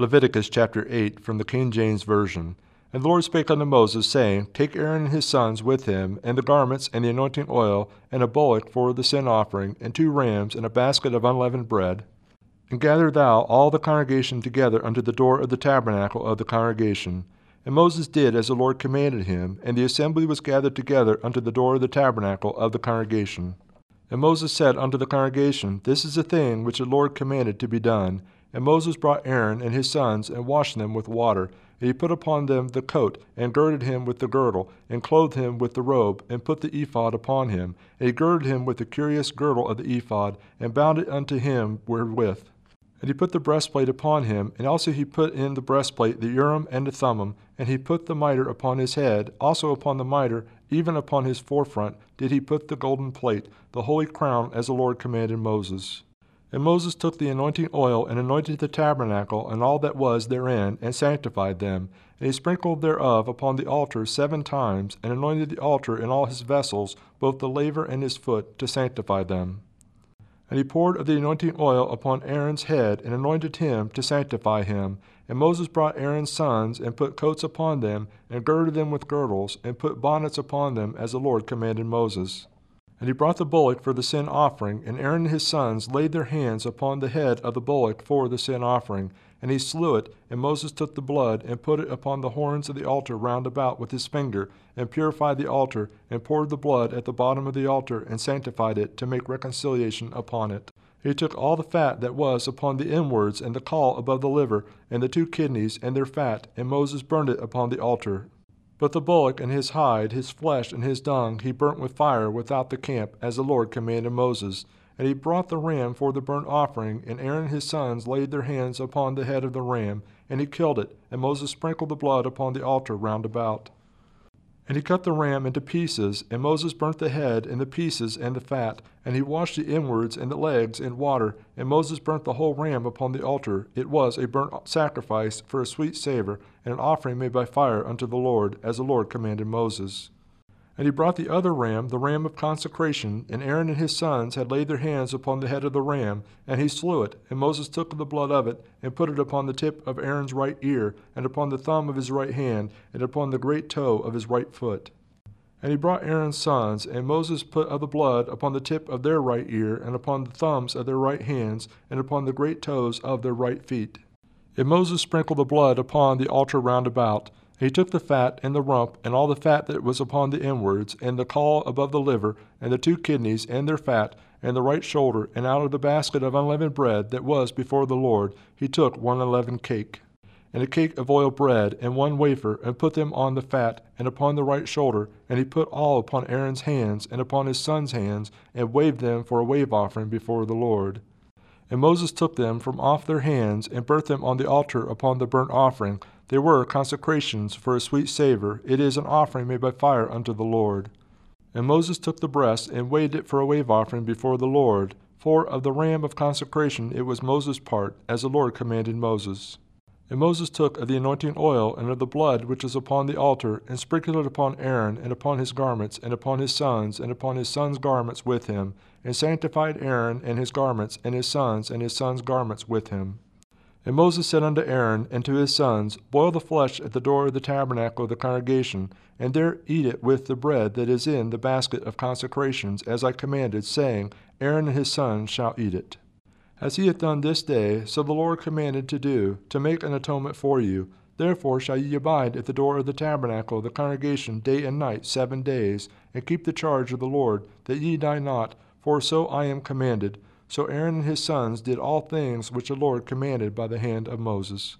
Leviticus chapter 8 from the King James Version. And the Lord spake unto Moses, saying, Take Aaron and his sons with him, and the garments, and the anointing oil, and a bullock for the sin offering, and two rams, and a basket of unleavened bread. And gather thou all the congregation together unto the door of the tabernacle of the congregation. And Moses did as the Lord commanded him, and the assembly was gathered together unto the door of the tabernacle of the congregation. And Moses said unto the congregation, This is the thing which the Lord commanded to be done and Moses brought Aaron and his sons, and washed them with water. And he put upon them the coat, and girded him with the girdle, and clothed him with the robe, and put the ephod upon him. And he girded him with the curious girdle of the ephod, and bound it unto him wherewith. And he put the breastplate upon him, and also he put in the breastplate the Urim and the Thummim, and he put the mitre upon his head, also upon the mitre, even upon his forefront, did he put the golden plate, the holy crown, as the Lord commanded Moses. And Moses took the anointing oil and anointed the tabernacle and all that was therein, and sanctified them. And he sprinkled thereof upon the altar seven times, and anointed the altar and all his vessels, both the laver and his foot, to sanctify them. And he poured of the anointing oil upon Aaron's head, and anointed him to sanctify him. And Moses brought Aaron's sons, and put coats upon them, and girded them with girdles, and put bonnets upon them, as the Lord commanded Moses. And he brought the bullock for the sin offering, and Aaron and his sons laid their hands upon the head of the bullock for the sin offering. And he slew it, and Moses took the blood, and put it upon the horns of the altar round about with his finger, and purified the altar, and poured the blood at the bottom of the altar, and sanctified it, to make reconciliation upon it. He took all the fat that was upon the inwards, and the caul above the liver, and the two kidneys, and their fat, and Moses burned it upon the altar. But the bullock and his hide, his flesh and his dung, he burnt with fire without the camp, as the Lord commanded Moses. And he brought the ram for the burnt offering, and Aaron and his sons laid their hands upon the head of the ram, and he killed it, and Moses sprinkled the blood upon the altar round about. And he cut the ram into pieces, and Moses burnt the head and the pieces and the fat, and he washed the inwards and the legs in water, and Moses burnt the whole ram upon the altar. It was a burnt sacrifice for a sweet savor, and an offering made by fire unto the Lord, as the Lord commanded Moses. And he brought the other ram, the ram of consecration, and Aaron and his sons had laid their hands upon the head of the ram, and he slew it. And Moses took the blood of it, and put it upon the tip of Aaron's right ear, and upon the thumb of his right hand, and upon the great toe of his right foot. And he brought Aaron's sons, and Moses put of the blood upon the tip of their right ear, and upon the thumbs of their right hands, and upon the great toes of their right feet. And Moses sprinkled the blood upon the altar round about, he took the fat and the rump, and all the fat that was upon the inwards, and the caul above the liver, and the two kidneys, and their fat, and the right shoulder, and out of the basket of unleavened bread that was before the Lord, he took one unleavened cake, and a cake of oil bread, and one wafer, and put them on the fat, and upon the right shoulder, and he put all upon Aaron's hands, and upon his sons' hands, and waved them for a wave offering before the Lord. And Moses took them from off their hands, and burnt them on the altar upon the burnt offering, they were consecrations for a sweet savor. It is an offering made by fire unto the Lord. And Moses took the breast and weighed it for a wave offering before the Lord. For of the ram of consecration it was Moses' part, as the Lord commanded Moses. And Moses took of the anointing oil and of the blood which is upon the altar, and sprinkled it upon Aaron, and upon his garments, and upon his sons, and upon his sons' garments with him, and sanctified Aaron and his garments, and his sons, and his sons' garments with him. And Moses said unto Aaron and to his sons, Boil the flesh at the door of the tabernacle of the congregation, and there eat it with the bread that is in the basket of consecrations, as I commanded, saying, Aaron and his sons shall eat it. As he hath done this day, so the Lord commanded to do, to make an atonement for you. Therefore shall ye abide at the door of the tabernacle of the congregation day and night seven days, and keep the charge of the Lord, that ye die not, for so I am commanded. So Aaron and his sons did all things which the Lord commanded by the hand of Moses.